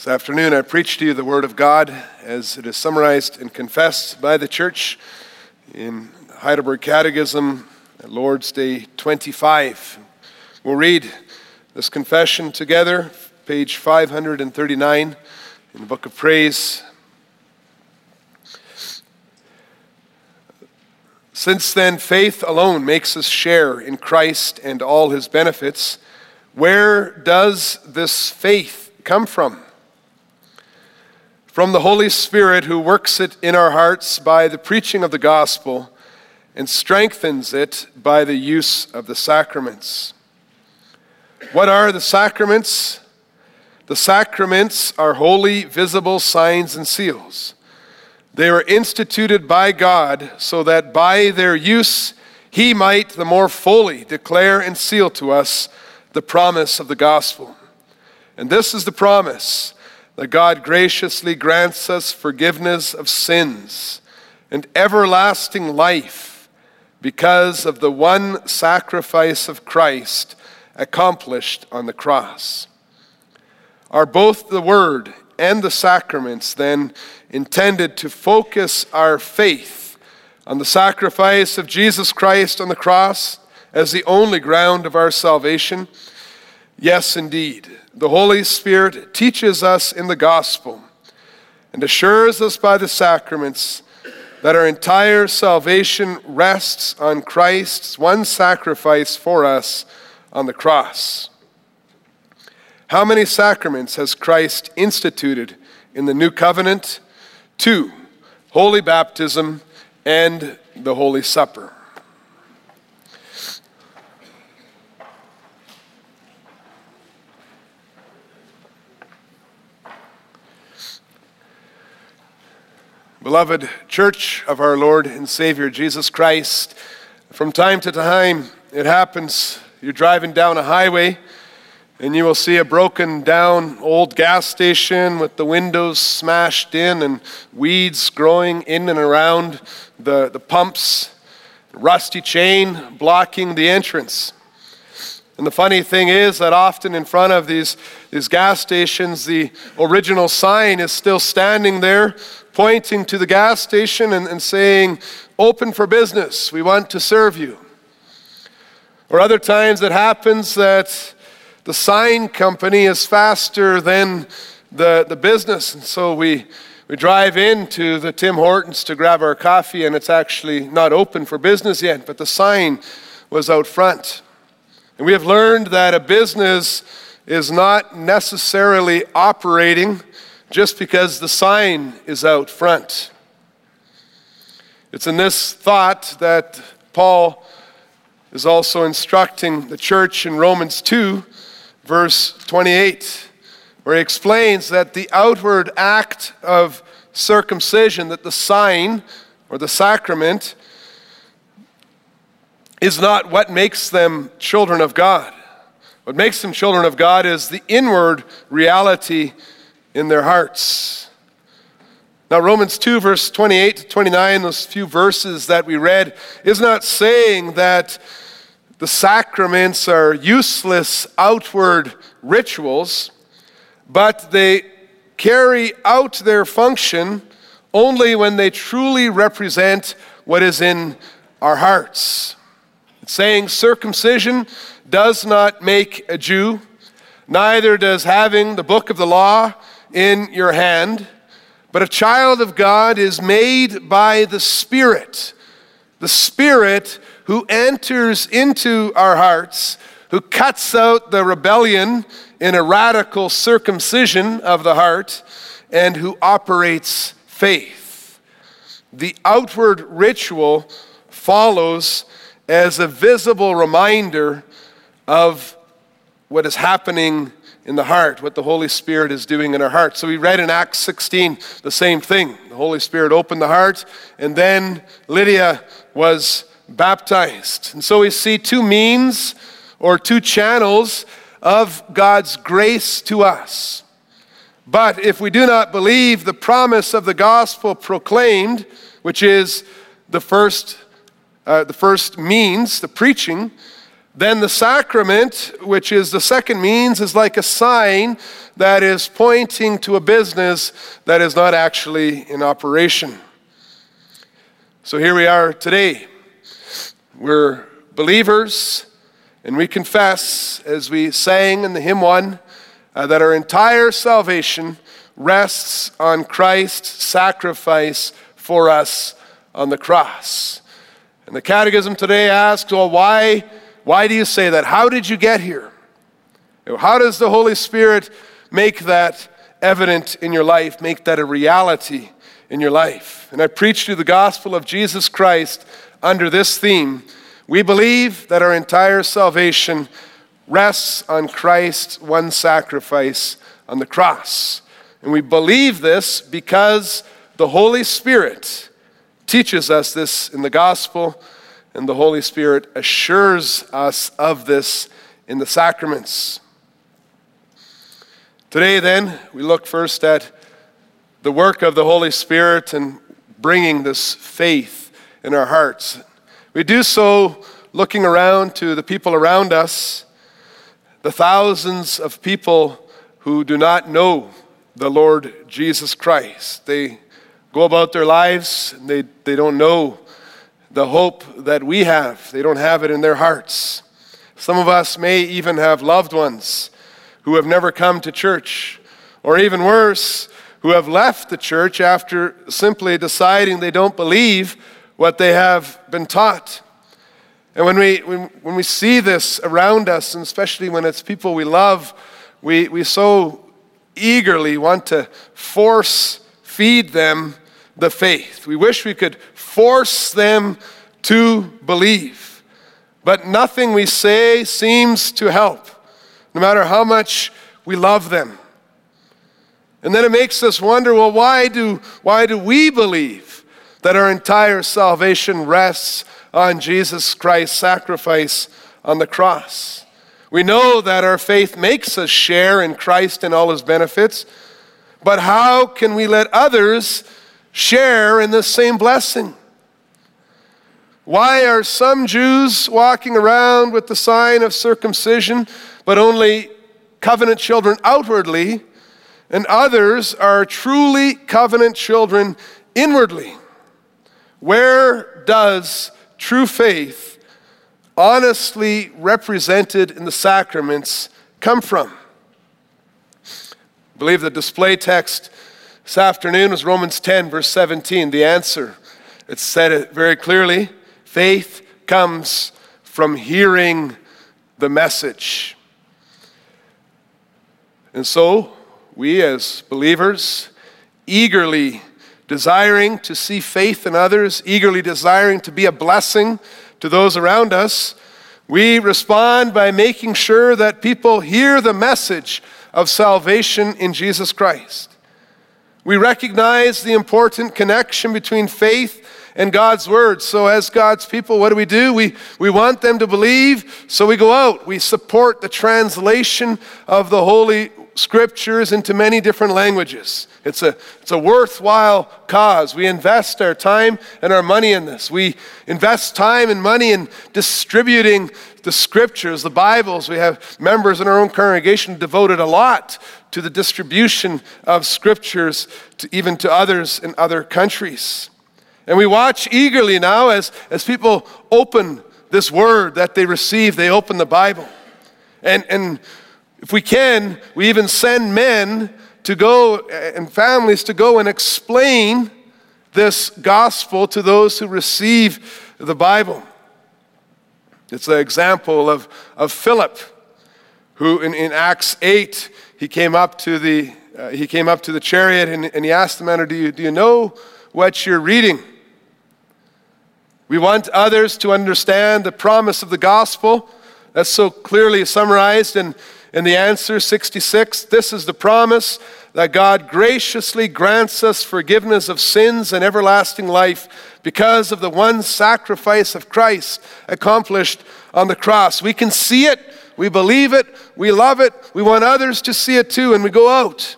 This afternoon, I preach to you the Word of God as it is summarized and confessed by the church in Heidelberg Catechism at Lord's Day 25. We'll read this confession together, page 539 in the Book of Praise. Since then, faith alone makes us share in Christ and all his benefits, where does this faith come from? From the Holy Spirit who works it in our hearts by the preaching of the gospel and strengthens it by the use of the sacraments. What are the sacraments? The sacraments are holy, visible signs and seals. They were instituted by God so that by their use he might the more fully declare and seal to us the promise of the gospel. And this is the promise that God graciously grants us forgiveness of sins and everlasting life because of the one sacrifice of Christ accomplished on the cross. Are both the Word and the sacraments then intended to focus our faith on the sacrifice of Jesus Christ on the cross as the only ground of our salvation? Yes, indeed. The Holy Spirit teaches us in the gospel and assures us by the sacraments that our entire salvation rests on Christ's one sacrifice for us on the cross. How many sacraments has Christ instituted in the new covenant? Two holy baptism and the Holy Supper. Beloved church of our Lord and Savior Jesus Christ, from time to time it happens you're driving down a highway and you will see a broken down old gas station with the windows smashed in and weeds growing in and around the, the pumps, rusty chain blocking the entrance. And the funny thing is that often in front of these, these gas stations, the original sign is still standing there, pointing to the gas station and, and saying, Open for business, we want to serve you. Or other times it happens that the sign company is faster than the, the business. And so we, we drive into the Tim Hortons to grab our coffee, and it's actually not open for business yet, but the sign was out front. And we have learned that a business is not necessarily operating just because the sign is out front. It's in this thought that Paul is also instructing the church in Romans 2, verse 28, where he explains that the outward act of circumcision, that the sign or the sacrament, is not what makes them children of God. What makes them children of God is the inward reality in their hearts. Now, Romans 2, verse 28 to 29, those few verses that we read, is not saying that the sacraments are useless outward rituals, but they carry out their function only when they truly represent what is in our hearts saying circumcision does not make a Jew, neither does having the book of the law in your hand, but a child of God is made by the Spirit, the Spirit who enters into our hearts, who cuts out the rebellion in a radical circumcision of the heart, and who operates faith. The outward ritual follows as a visible reminder of what is happening in the heart, what the Holy Spirit is doing in our heart. So we read in Acts 16 the same thing. The Holy Spirit opened the heart, and then Lydia was baptized. And so we see two means or two channels of God's grace to us. But if we do not believe the promise of the gospel proclaimed, which is the first uh, the first means, the preaching, then the sacrament, which is the second means, is like a sign that is pointing to a business that is not actually in operation. So here we are today. We're believers, and we confess, as we sang in the hymn one, uh, that our entire salvation rests on Christ's sacrifice for us on the cross. And the Catechism today asks, well, why, why do you say that? How did you get here? How does the Holy Spirit make that evident in your life, make that a reality in your life? And I preach to you the gospel of Jesus Christ under this theme. We believe that our entire salvation rests on Christ's one sacrifice on the cross. And we believe this because the Holy Spirit teaches us this in the gospel, and the Holy Spirit assures us of this in the sacraments. Today, then, we look first at the work of the Holy Spirit and bringing this faith in our hearts. We do so looking around to the people around us, the thousands of people who do not know the Lord Jesus Christ. They go about their lives and they, they don't know the hope that we have. They don't have it in their hearts. Some of us may even have loved ones who have never come to church, or even worse, who have left the church after simply deciding they don't believe what they have been taught. And when we, when, when we see this around us, and especially when it's people we love, we, we so eagerly want to force feed them the faith. We wish we could force them to believe. But nothing we say seems to help, no matter how much we love them. And then it makes us wonder well, why do, why do we believe that our entire salvation rests on Jesus Christ's sacrifice on the cross? We know that our faith makes us share in Christ and all his benefits, but how can we let others share in this same blessing? Why are some Jews walking around with the sign of circumcision, but only covenant children outwardly, and others are truly covenant children inwardly? Where does true faith, honestly represented in the sacraments, come from? I believe the display text this afternoon was Romans 10, verse 17. The answer, it said it very clearly faith comes from hearing the message. And so, we as believers, eagerly desiring to see faith in others, eagerly desiring to be a blessing to those around us, we respond by making sure that people hear the message of salvation in Jesus Christ. We recognize the important connection between faith and God's word. So, as God's people, what do we do? We, we want them to believe, so we go out. We support the translation of the Holy Scriptures into many different languages. It's a, it's a worthwhile cause. We invest our time and our money in this. We invest time and money in distributing the Scriptures, the Bibles. We have members in our own congregation devoted a lot to the distribution of scriptures to, even to others in other countries. And we watch eagerly now as, as people open this word that they receive, they open the Bible. And, and if we can, we even send men to go and families to go and explain this gospel to those who receive the Bible. It's an example of, of Philip, who in, in Acts 8, he came up to the, uh, he came up to the chariot and, and he asked the man, do you, do you know what you're reading? We want others to understand the promise of the gospel. That's so clearly summarized in, in the answer 66. This is the promise that God graciously grants us forgiveness of sins and everlasting life because of the one sacrifice of Christ accomplished on the cross. We can see it we believe it, we love it, we want others to see it too, and we go out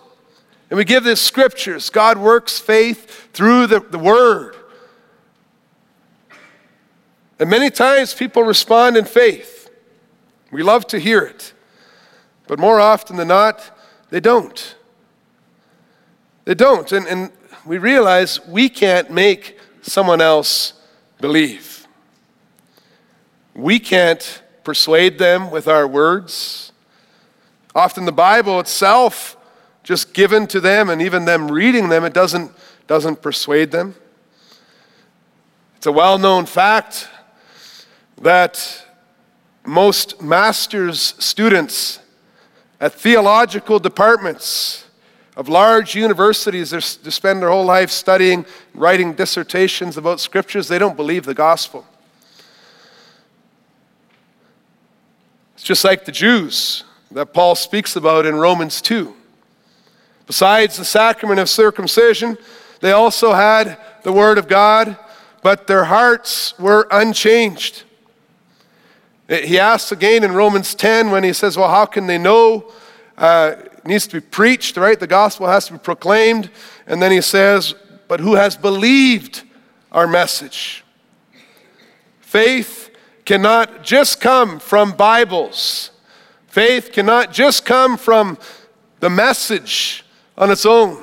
and we give the scriptures. God works faith through the, the word. And many times people respond in faith. We love to hear it. But more often than not, they don't. They don't. And, and we realize we can't make someone else believe. We can't persuade them with our words. Often the Bible itself, just given to them and even them reading them, it doesn't, doesn't persuade them. It's a well known fact that most master's students at theological departments of large universities they spend their whole life studying, writing dissertations about scriptures. They don't believe the gospel. It's just like the Jews that Paul speaks about in Romans 2. Besides the sacrament of circumcision, they also had the Word of God, but their hearts were unchanged. He asks again in Romans 10 when he says, Well, how can they know? Uh, it needs to be preached, right? The gospel has to be proclaimed. And then he says, But who has believed our message? Faith cannot just come from Bibles, faith cannot just come from the message on its own,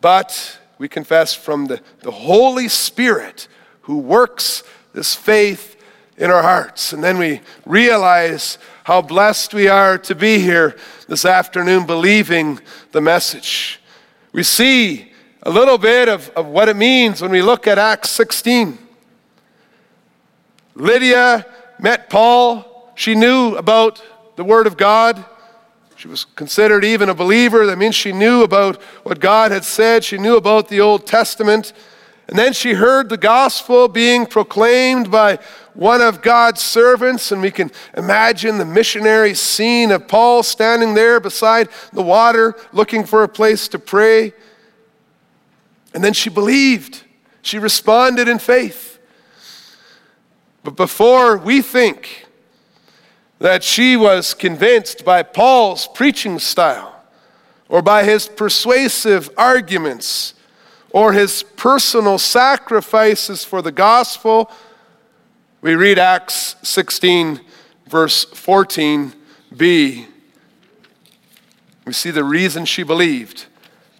but we confess from the, the Holy Spirit who works this faith in our hearts. And then we realize how blessed we are to be here this afternoon believing the message. We see a little bit of, of what it means when we look at Acts 16. Lydia met Paul. She knew about the Word of God. She was considered even a believer. That means she knew about what God had said. She knew about the Old Testament. And then she heard the gospel being proclaimed by one of God's servants, and we can imagine the missionary scene of Paul standing there beside the water looking for a place to pray. And then she believed, she responded in faith. But before we think that she was convinced by Paul's preaching style or by his persuasive arguments, or his personal sacrifices for the gospel, we read Acts 16, verse 14b. We see the reason she believed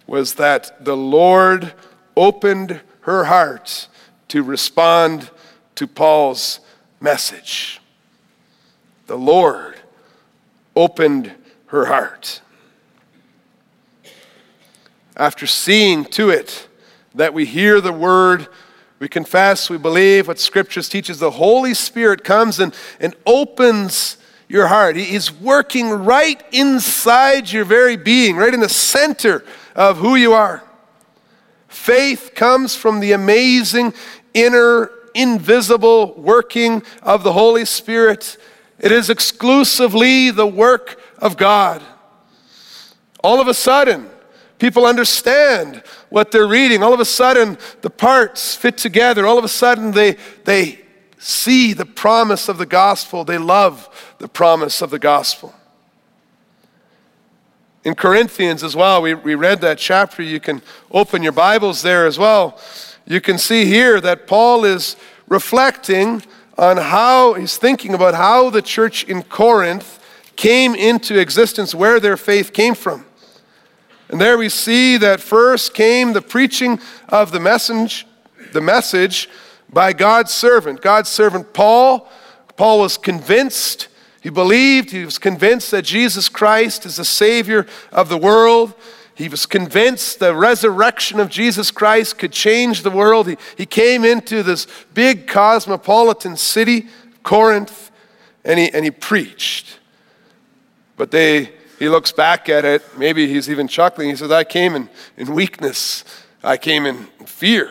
was that the Lord opened her heart to respond to Paul's message. The Lord opened her heart. After seeing to it that we hear the word, we confess, we believe what scriptures teaches. The Holy Spirit comes and, and opens your heart. He is working right inside your very being, right in the center of who you are. Faith comes from the amazing inner, invisible working of the Holy Spirit. It is exclusively the work of God. All of a sudden, People understand what they're reading. All of a sudden, the parts fit together. All of a sudden, they, they see the promise of the gospel. They love the promise of the gospel. In Corinthians as well, we, we read that chapter. You can open your Bibles there as well. You can see here that Paul is reflecting on how he's thinking about how the church in Corinth came into existence, where their faith came from. And there we see that first came the preaching of the message, the message by God's servant, God's servant Paul. Paul was convinced, he believed, he was convinced that Jesus Christ is the Savior of the world. He was convinced the resurrection of Jesus Christ could change the world. He, he came into this big cosmopolitan city, Corinth, and he, and he preached. But they he looks back at it. Maybe he's even chuckling. He says, I came in, in weakness, I came in fear.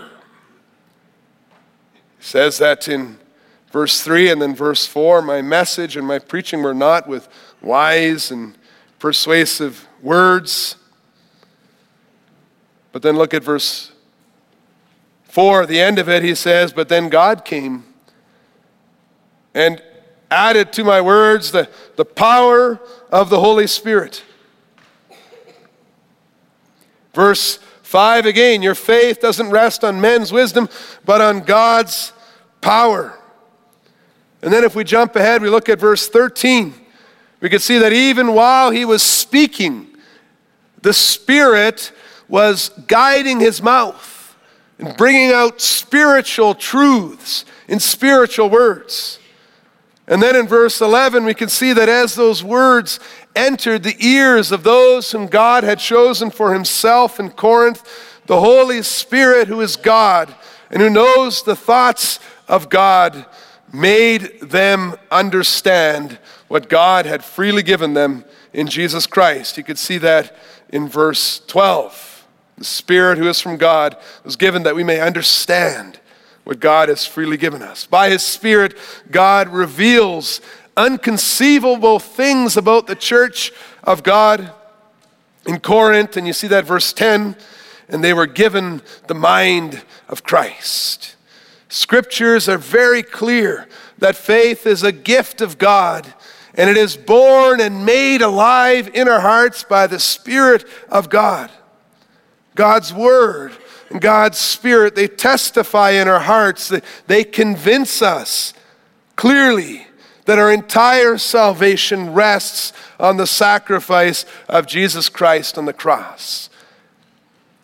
He says that in verse 3 and then verse 4 my message and my preaching were not with wise and persuasive words. But then look at verse 4, the end of it, he says, But then God came and added to my words the, the power of the Holy Spirit. Verse 5 again, your faith doesn't rest on men's wisdom, but on God's power. And then if we jump ahead, we look at verse 13. We can see that even while he was speaking, the Spirit was guiding his mouth and bringing out spiritual truths in spiritual words. And then in verse 11, we can see that as those words entered the ears of those whom God had chosen for himself in Corinth, the Holy Spirit, who is God and who knows the thoughts of God, made them understand what God had freely given them in Jesus Christ. You could see that in verse 12. The Spirit who is from God was given that we may understand what God has freely given us. By His Spirit, God reveals unconceivable things about the church of God in Corinth, and you see that verse 10 and they were given the mind of Christ. Scriptures are very clear that faith is a gift of God and it is born and made alive in our hearts by the Spirit of God. God's Word God's Spirit, they testify in our hearts, they convince us clearly that our entire salvation rests on the sacrifice of Jesus Christ on the cross.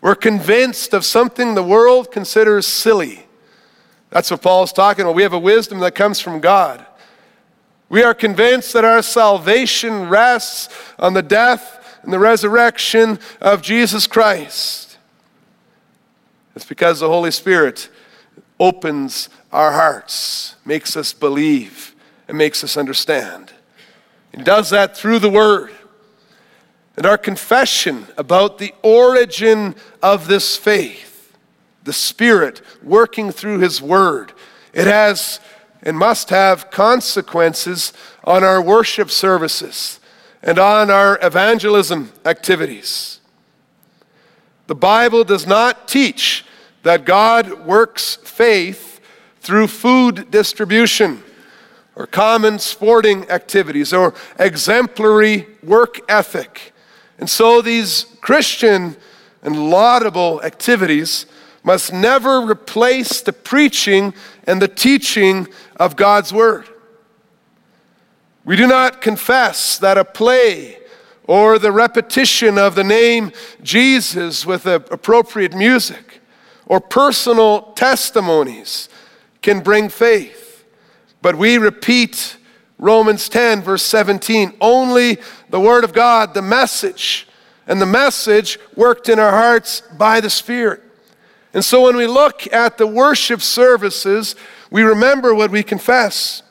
We're convinced of something the world considers silly. That's what Paul's talking about. We have a wisdom that comes from God. We are convinced that our salvation rests on the death and the resurrection of Jesus Christ. It's because the Holy Spirit opens our hearts, makes us believe, and makes us understand. He does that through the Word. And our confession about the origin of this faith, the Spirit working through His Word, it has and must have consequences on our worship services and on our evangelism activities. The Bible does not teach that God works faith through food distribution or common sporting activities or exemplary work ethic. And so these Christian and laudable activities must never replace the preaching and the teaching of God's Word. We do not confess that a play or the repetition of the name Jesus with appropriate music or personal testimonies can bring faith. But we repeat Romans 10, verse 17 only the Word of God, the message, and the message worked in our hearts by the Spirit. And so when we look at the worship services, we remember what we confess.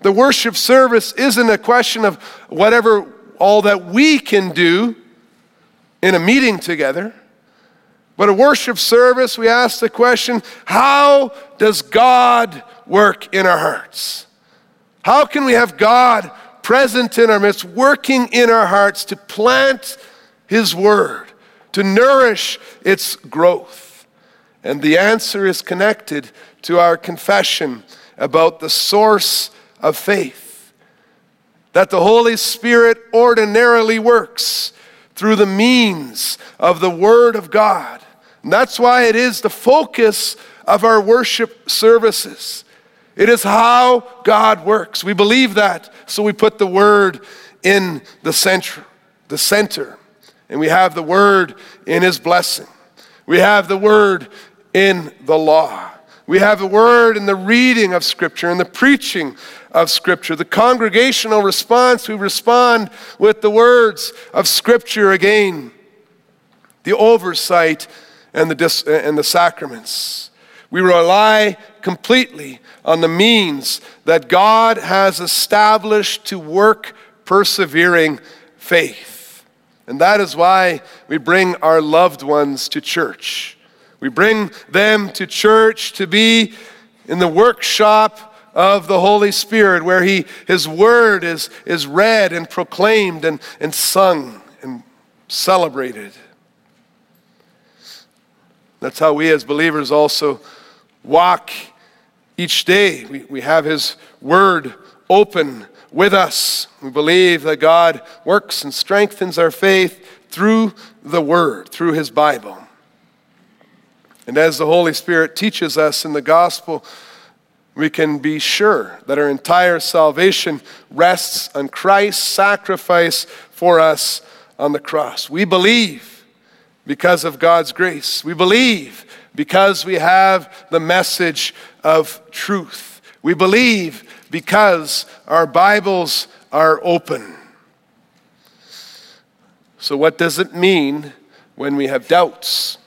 The worship service isn't a question of whatever all that we can do in a meeting together. But a worship service, we ask the question how does God work in our hearts? How can we have God present in our midst, working in our hearts to plant His Word, to nourish its growth? And the answer is connected to our confession about the source of faith. That the Holy Spirit ordinarily works through the means of the Word of God. And that's why it is the focus of our worship services. It is how God works. We believe that, so we put the Word in the center, the center. And we have the Word in His blessing. We have the Word in the law. We have the word in the reading of Scripture and the preaching of Scripture. The congregational response, we respond with the words of Scripture again. The oversight and the, dis- and the sacraments. We rely completely on the means that God has established to work persevering faith. And that is why we bring our loved ones to church. We bring them to church to be in the workshop of the Holy Spirit, where he, His Word is, is read and proclaimed and, and sung and celebrated. That's how we as believers also walk each day. We, we have His Word open with us. We believe that God works and strengthens our faith through the Word, through His Bible. And as the Holy Spirit teaches us in the gospel, we can be sure that our entire salvation rests on Christ's sacrifice for us on the cross. We believe because of God's grace. We believe because we have the message of truth. We believe because our Bibles are open. So, what does it mean when we have doubts?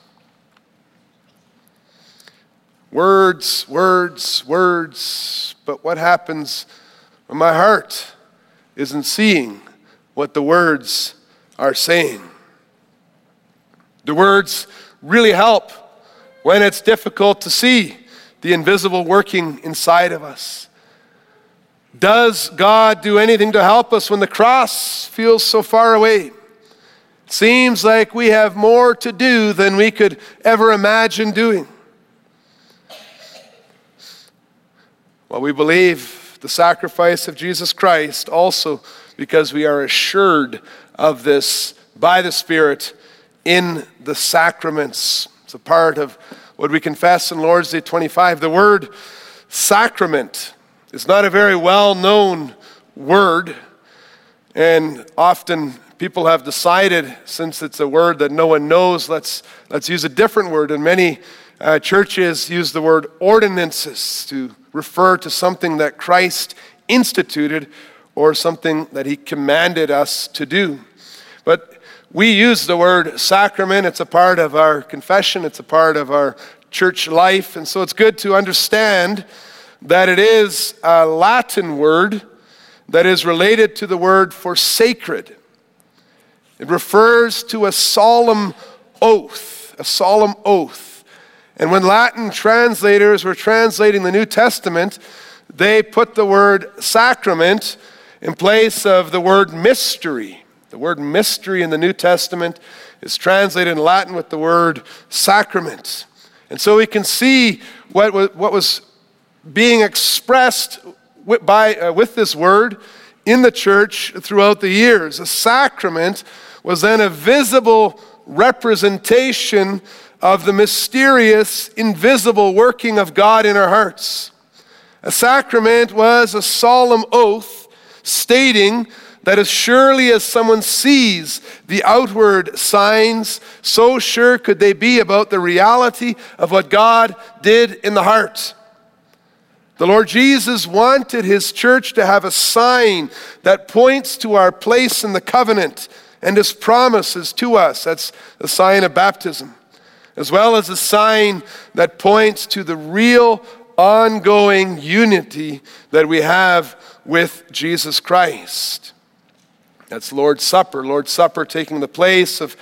Words, words, words. But what happens when my heart isn't seeing what the words are saying? The words really help when it's difficult to see the invisible working inside of us. Does God do anything to help us when the cross feels so far away? It seems like we have more to do than we could ever imagine doing. Well, we believe the sacrifice of Jesus Christ also because we are assured of this by the Spirit in the sacraments. It's a part of what we confess in Lord's Day 25. The word sacrament is not a very well known word, and often people have decided, since it's a word that no one knows, let's, let's use a different word. And many uh, churches use the word ordinances to refer to something that Christ instituted or something that he commanded us to do. But we use the word sacrament, it's a part of our confession, it's a part of our church life, and so it's good to understand that it is a Latin word that is related to the word for sacred. It refers to a solemn oath, a solemn oath. And when Latin translators were translating the New Testament, they put the word sacrament in place of the word mystery. The word mystery in the New Testament is translated in Latin with the word sacrament. And so we can see what was, what was being expressed with, by, uh, with this word in the church throughout the years. A sacrament was then a visible representation of the mysterious, invisible working of God in our hearts. A sacrament was a solemn oath stating that as surely as someone sees the outward signs, so sure could they be about the reality of what God did in the heart. The Lord Jesus wanted his church to have a sign that points to our place in the covenant and his promises to us. That's the sign of baptism as well as a sign that points to the real ongoing unity that we have with Jesus Christ. That's Lord's Supper. Lord's Supper taking the place of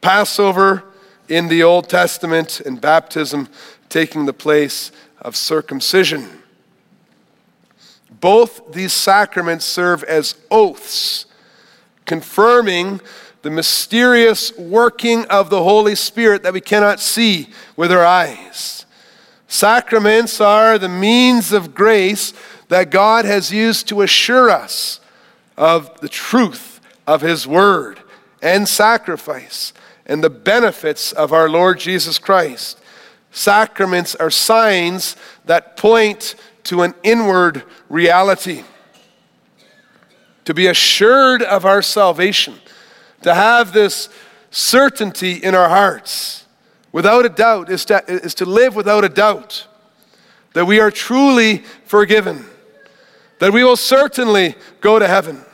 Passover in the Old Testament and baptism taking the place of circumcision. Both these sacraments serve as oaths confirming the mysterious working of the Holy Spirit that we cannot see with our eyes. Sacraments are the means of grace that God has used to assure us of the truth of His Word and sacrifice and the benefits of our Lord Jesus Christ. Sacraments are signs that point to an inward reality. To be assured of our salvation to have this certainty in our hearts, without a doubt, is to, is to live without a doubt that we are truly forgiven, that we will certainly go to heaven,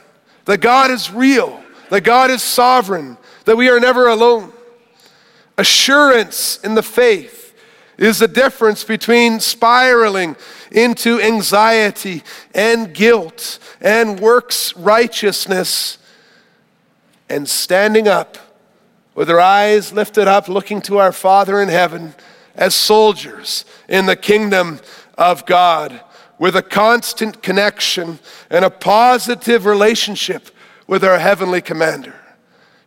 that God is real, that God is sovereign, that we are never alone. Assurance in the faith is the difference between spiraling into anxiety and guilt and works righteousness and standing up with our eyes lifted up, looking to our Father in heaven as soldiers in the kingdom of God with a constant connection and a positive relationship with our heavenly commander.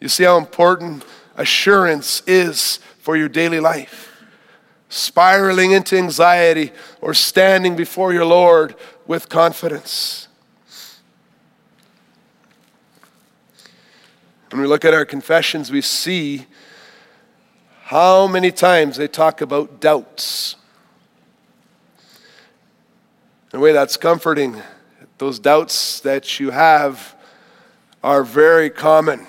You see how important assurance is for your daily life. Spiraling into anxiety or standing before your Lord with confidence. When we look at our confessions, we see how many times they talk about doubts. In a way that's comforting. Those doubts that you have are very common,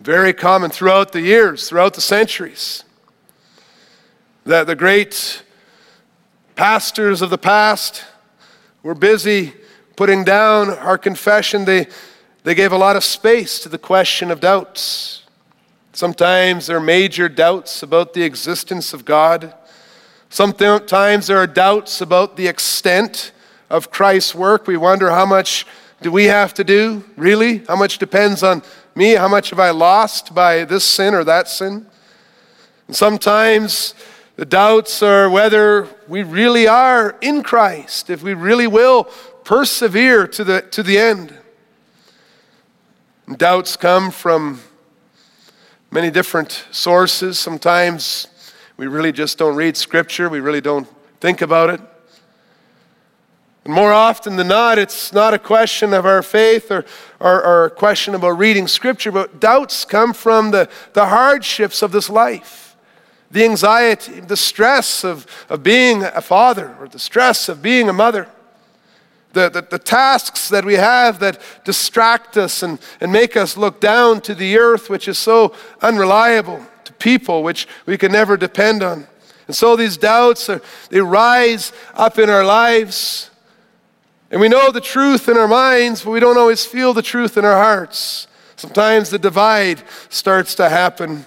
very common throughout the years, throughout the centuries. That the great pastors of the past were busy putting down our confession. They, they gave a lot of space to the question of doubts. Sometimes there are major doubts about the existence of God. Sometimes there are doubts about the extent of Christ's work. We wonder how much do we have to do, really? How much depends on me? How much have I lost by this sin or that sin? And sometimes the doubts are whether we really are in Christ, if we really will persevere to the, to the end. And doubts come from many different sources. Sometimes we really just don't read Scripture, we really don't think about it. And more often than not, it's not a question of our faith or, or, or, a question about reading Scripture, but doubts come from the, the hardships of this life, the anxiety, the stress of, of being a father, or the stress of being a mother, the, the, the tasks that we have that distract us and, and make us look down to the earth, which is so unreliable, to people which we can never depend on. And so these doubts, are, they rise up in our lives. And we know the truth in our minds, but we don't always feel the truth in our hearts. Sometimes the divide starts to happen,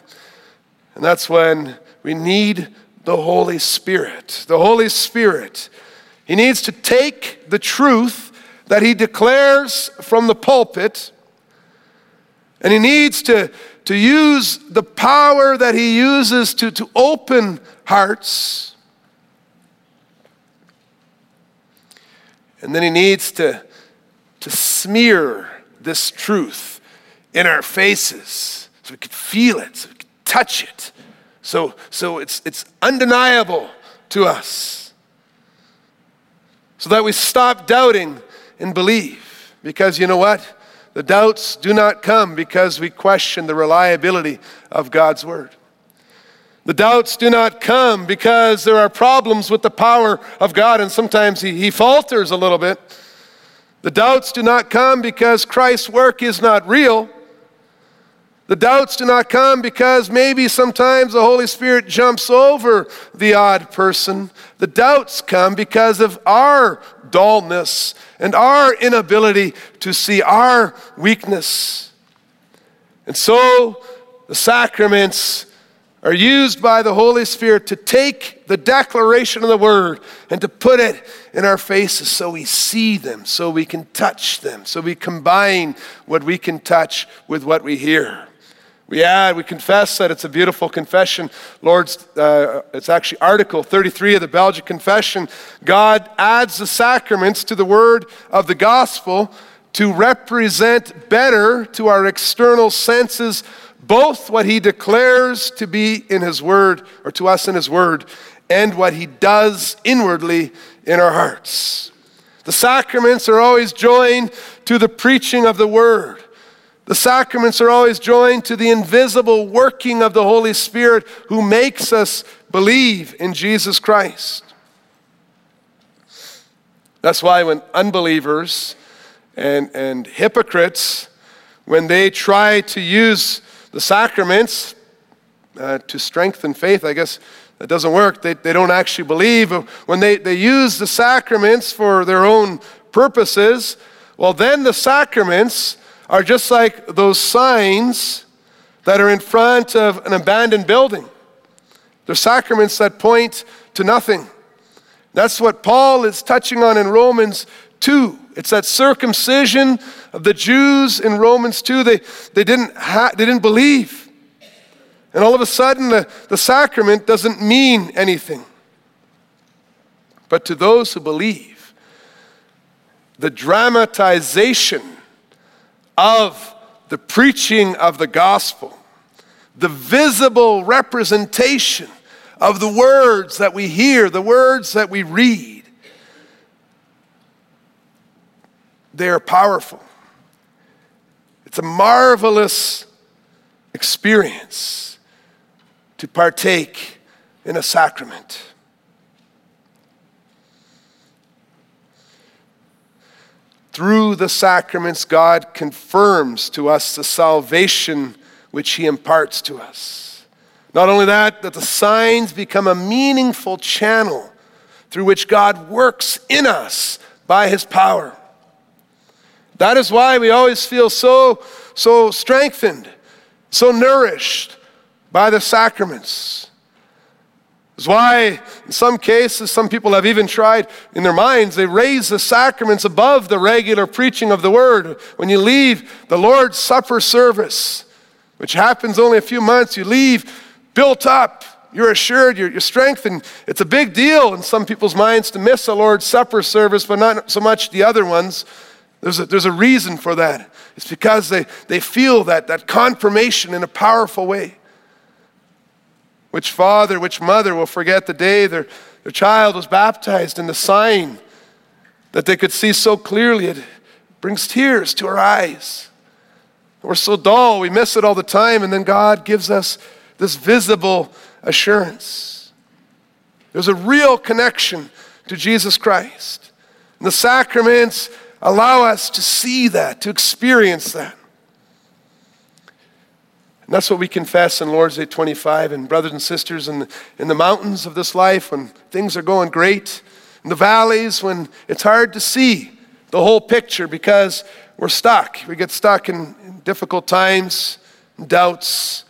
and that's when we need the Holy Spirit. The Holy Spirit. He needs to take the truth that he declares from the pulpit, and he needs to, to use the power that he uses to, to open hearts And then he needs to, to smear this truth in our faces so we can feel it, so we can touch it. So, so it's, it's undeniable to us. So that we stop doubting and believe. Because you know what? The doubts do not come because we question the reliability of God's word. The doubts do not come because there are problems with the power of God, and sometimes he, he falters a little bit. The doubts do not come because Christ's work is not real. The doubts do not come because maybe sometimes the Holy Spirit jumps over the odd person. The doubts come because of our dullness and our inability to see our weakness. And so the sacraments are used by the Holy Spirit to take the declaration of the Word and to put it in our faces so we see them, so we can touch them, so we combine what we can touch with what we hear. We add, we confess that it's a beautiful confession. Lord's, uh, it's actually Article 33 of the Belgic Confession. God adds the sacraments to the word of the gospel to represent better to our external senses both what he declares to be in his word, or to us in his word, and what he does inwardly in our hearts. The sacraments are always joined to the preaching of the word. The sacraments are always joined to the invisible working of the Holy Spirit who makes us believe in Jesus Christ. That's why when unbelievers and, and hypocrites, when they try to use the sacraments uh, to strengthen faith, I guess that doesn't work. They, they don't actually believe. When they, they use the sacraments for their own purposes, well, then the sacraments are just like those signs that are in front of an abandoned building. They're sacraments that point to nothing. That's what Paul is touching on in Romans 2. It's that circumcision the Jews in Romans 2. They, they, didn't, ha- they didn't believe. And all of a sudden, the, the sacrament doesn't mean anything. But to those who believe, the dramatization of the preaching of the gospel, the visible representation of the words that we hear, the words that we read, They are powerful. It's a marvelous experience to partake in a sacrament. through the sacraments, God confirms to us the salvation which He imparts to us. Not only that, that the signs become a meaningful channel through which God works in us by His power. That is why we always feel so, so strengthened, so nourished by the sacraments. It's why, in some cases, some people have even tried in their minds, they raise the sacraments above the regular preaching of the word. When you leave the Lord's Supper service, which happens only a few months, you leave built up, you're assured, you're, you're strengthened. It's a big deal in some people's minds to miss a Lord's Supper service, but not so much the other ones. There's a, there's a reason for that. It's because they, they feel that, that confirmation in a powerful way. Which father, which mother will forget the day their, their child was baptized and the sign that they could see so clearly? It brings tears to our eyes. We're so dull, we miss it all the time, and then God gives us this visible assurance. There's a real connection to Jesus Christ. And the sacraments allow us to see that, to experience that. And that's what we confess in Lord's Day 25. And brothers and sisters, in the, in the mountains of this life, when things are going great, in the valleys, when it's hard to see the whole picture because we're stuck. We get stuck in, in difficult times, doubts.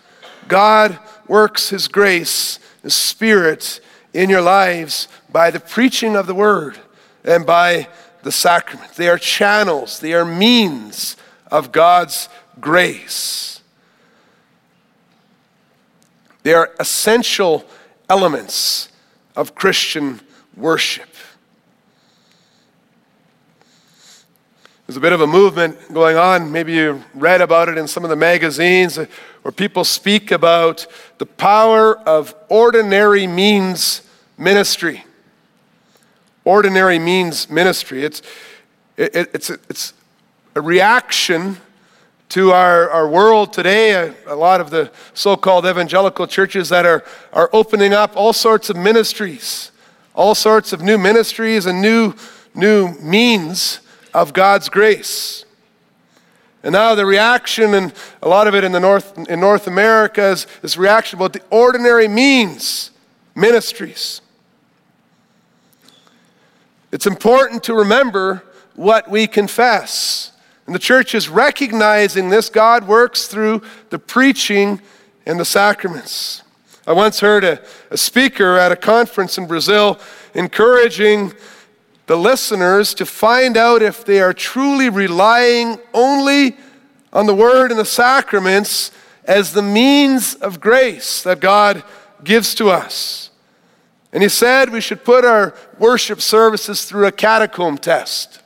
God works His grace, His Spirit in your lives by the preaching of the Word and by the sacrament. They are channels, they are means of God's grace. They are essential elements of Christian worship. There's a bit of a movement going on. Maybe you read about it in some of the magazines where people speak about the power of ordinary means ministry. Ordinary means ministry. It's, it, it's, it's a reaction to our, our world today, a, a lot of the so called evangelical churches that are, are opening up all sorts of ministries, all sorts of new ministries and new, new means of God's grace. And now the reaction, and a lot of it in, the North, in North America, is this reaction about the ordinary means ministries. It's important to remember what we confess. And the church is recognizing this. God works through the preaching and the sacraments. I once heard a, a speaker at a conference in Brazil encouraging the listeners to find out if they are truly relying only on the word and the sacraments as the means of grace that God gives to us. And he said we should put our worship services through a catacomb test.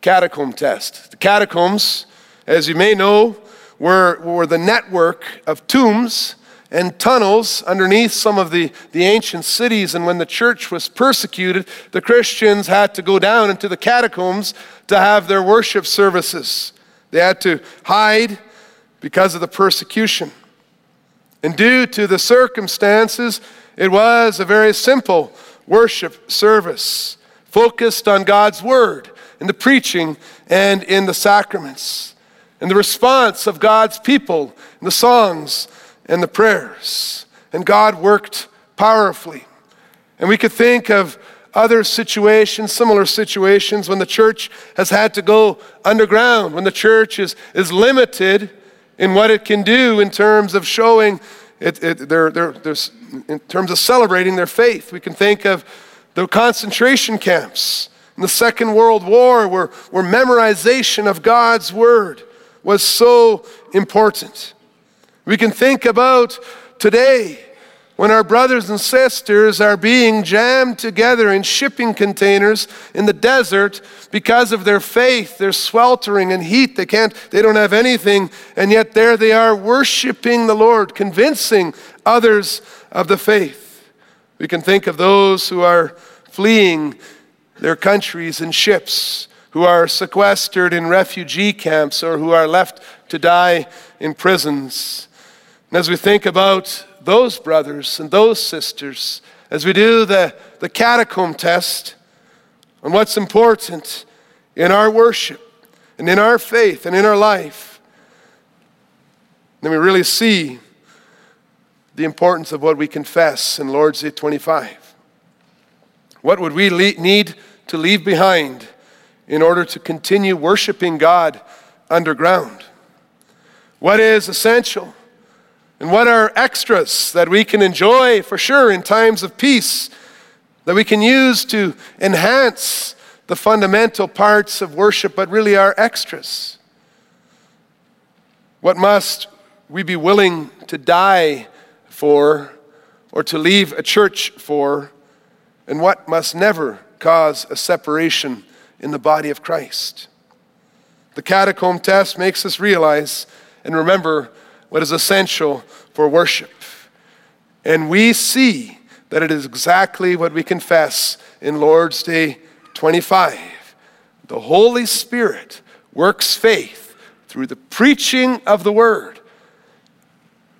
Catacomb test. The catacombs, as you may know, were, were the network of tombs and tunnels underneath some of the, the ancient cities. And when the church was persecuted, the Christians had to go down into the catacombs to have their worship services. They had to hide because of the persecution. And due to the circumstances, it was a very simple worship service focused on God's word in the preaching and in the sacraments. And the response of God's people in the songs and the prayers. And God worked powerfully. And we could think of other situations, similar situations, when the church has had to go underground, when the church is, is limited in what it can do in terms of showing it, it in terms of celebrating their faith. We can think of the concentration camps in the Second World War, where, where memorization of God's Word was so important. We can think about today when our brothers and sisters are being jammed together in shipping containers in the desert because of their faith they're sweltering in heat. They can't they don't have anything and yet there they are worshiping the lord convincing others of the faith. We can think of those who are fleeing their countries in ships who are sequestered in refugee camps or who are left to die in prisons. And as we think about those brothers and those sisters, as we do the, the catacomb test, and what's important in our worship and in our faith and in our life, then we really see the importance of what we confess in Lord's Day 25. What would we le- need to leave behind in order to continue worshiping God underground? What is essential? And what are extras that we can enjoy for sure in times of peace that we can use to enhance the fundamental parts of worship, but really are extras? What must we be willing to die for or to leave a church for? And what must never cause a separation in the body of Christ? The catacomb test makes us realize and remember what is essential for worship. And we see that it is exactly what we confess in Lord's Day 25. The Holy Spirit works faith through the preaching of the Word,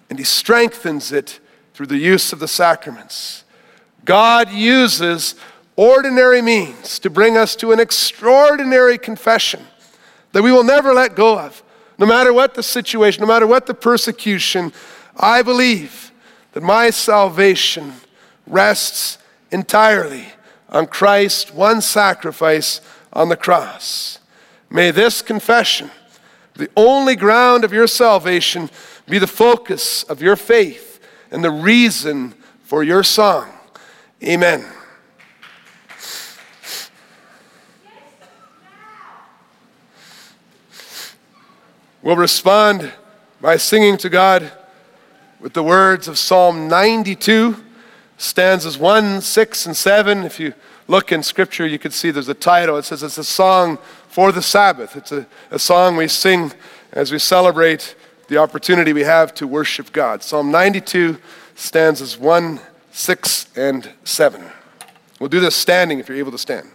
and He strengthens it through the use of the sacraments. God uses ordinary means to bring us to an extraordinary confession that we will never let go of. No matter what the situation, no matter what the persecution, I believe that my salvation rests entirely on Christ's one sacrifice on the cross. May this confession, the only ground of your salvation, be the focus of your faith and the reason for your song. Amen. We'll respond by singing to God with the words of Psalm 92, stanzas 1, 6, and 7. If you look in Scripture, you can see there's a title. It says it's a song for the Sabbath. It's a, a song we sing as we celebrate the opportunity we have to worship God. Psalm 92, stanzas 1, 6, and 7. We'll do this standing if you're able to stand.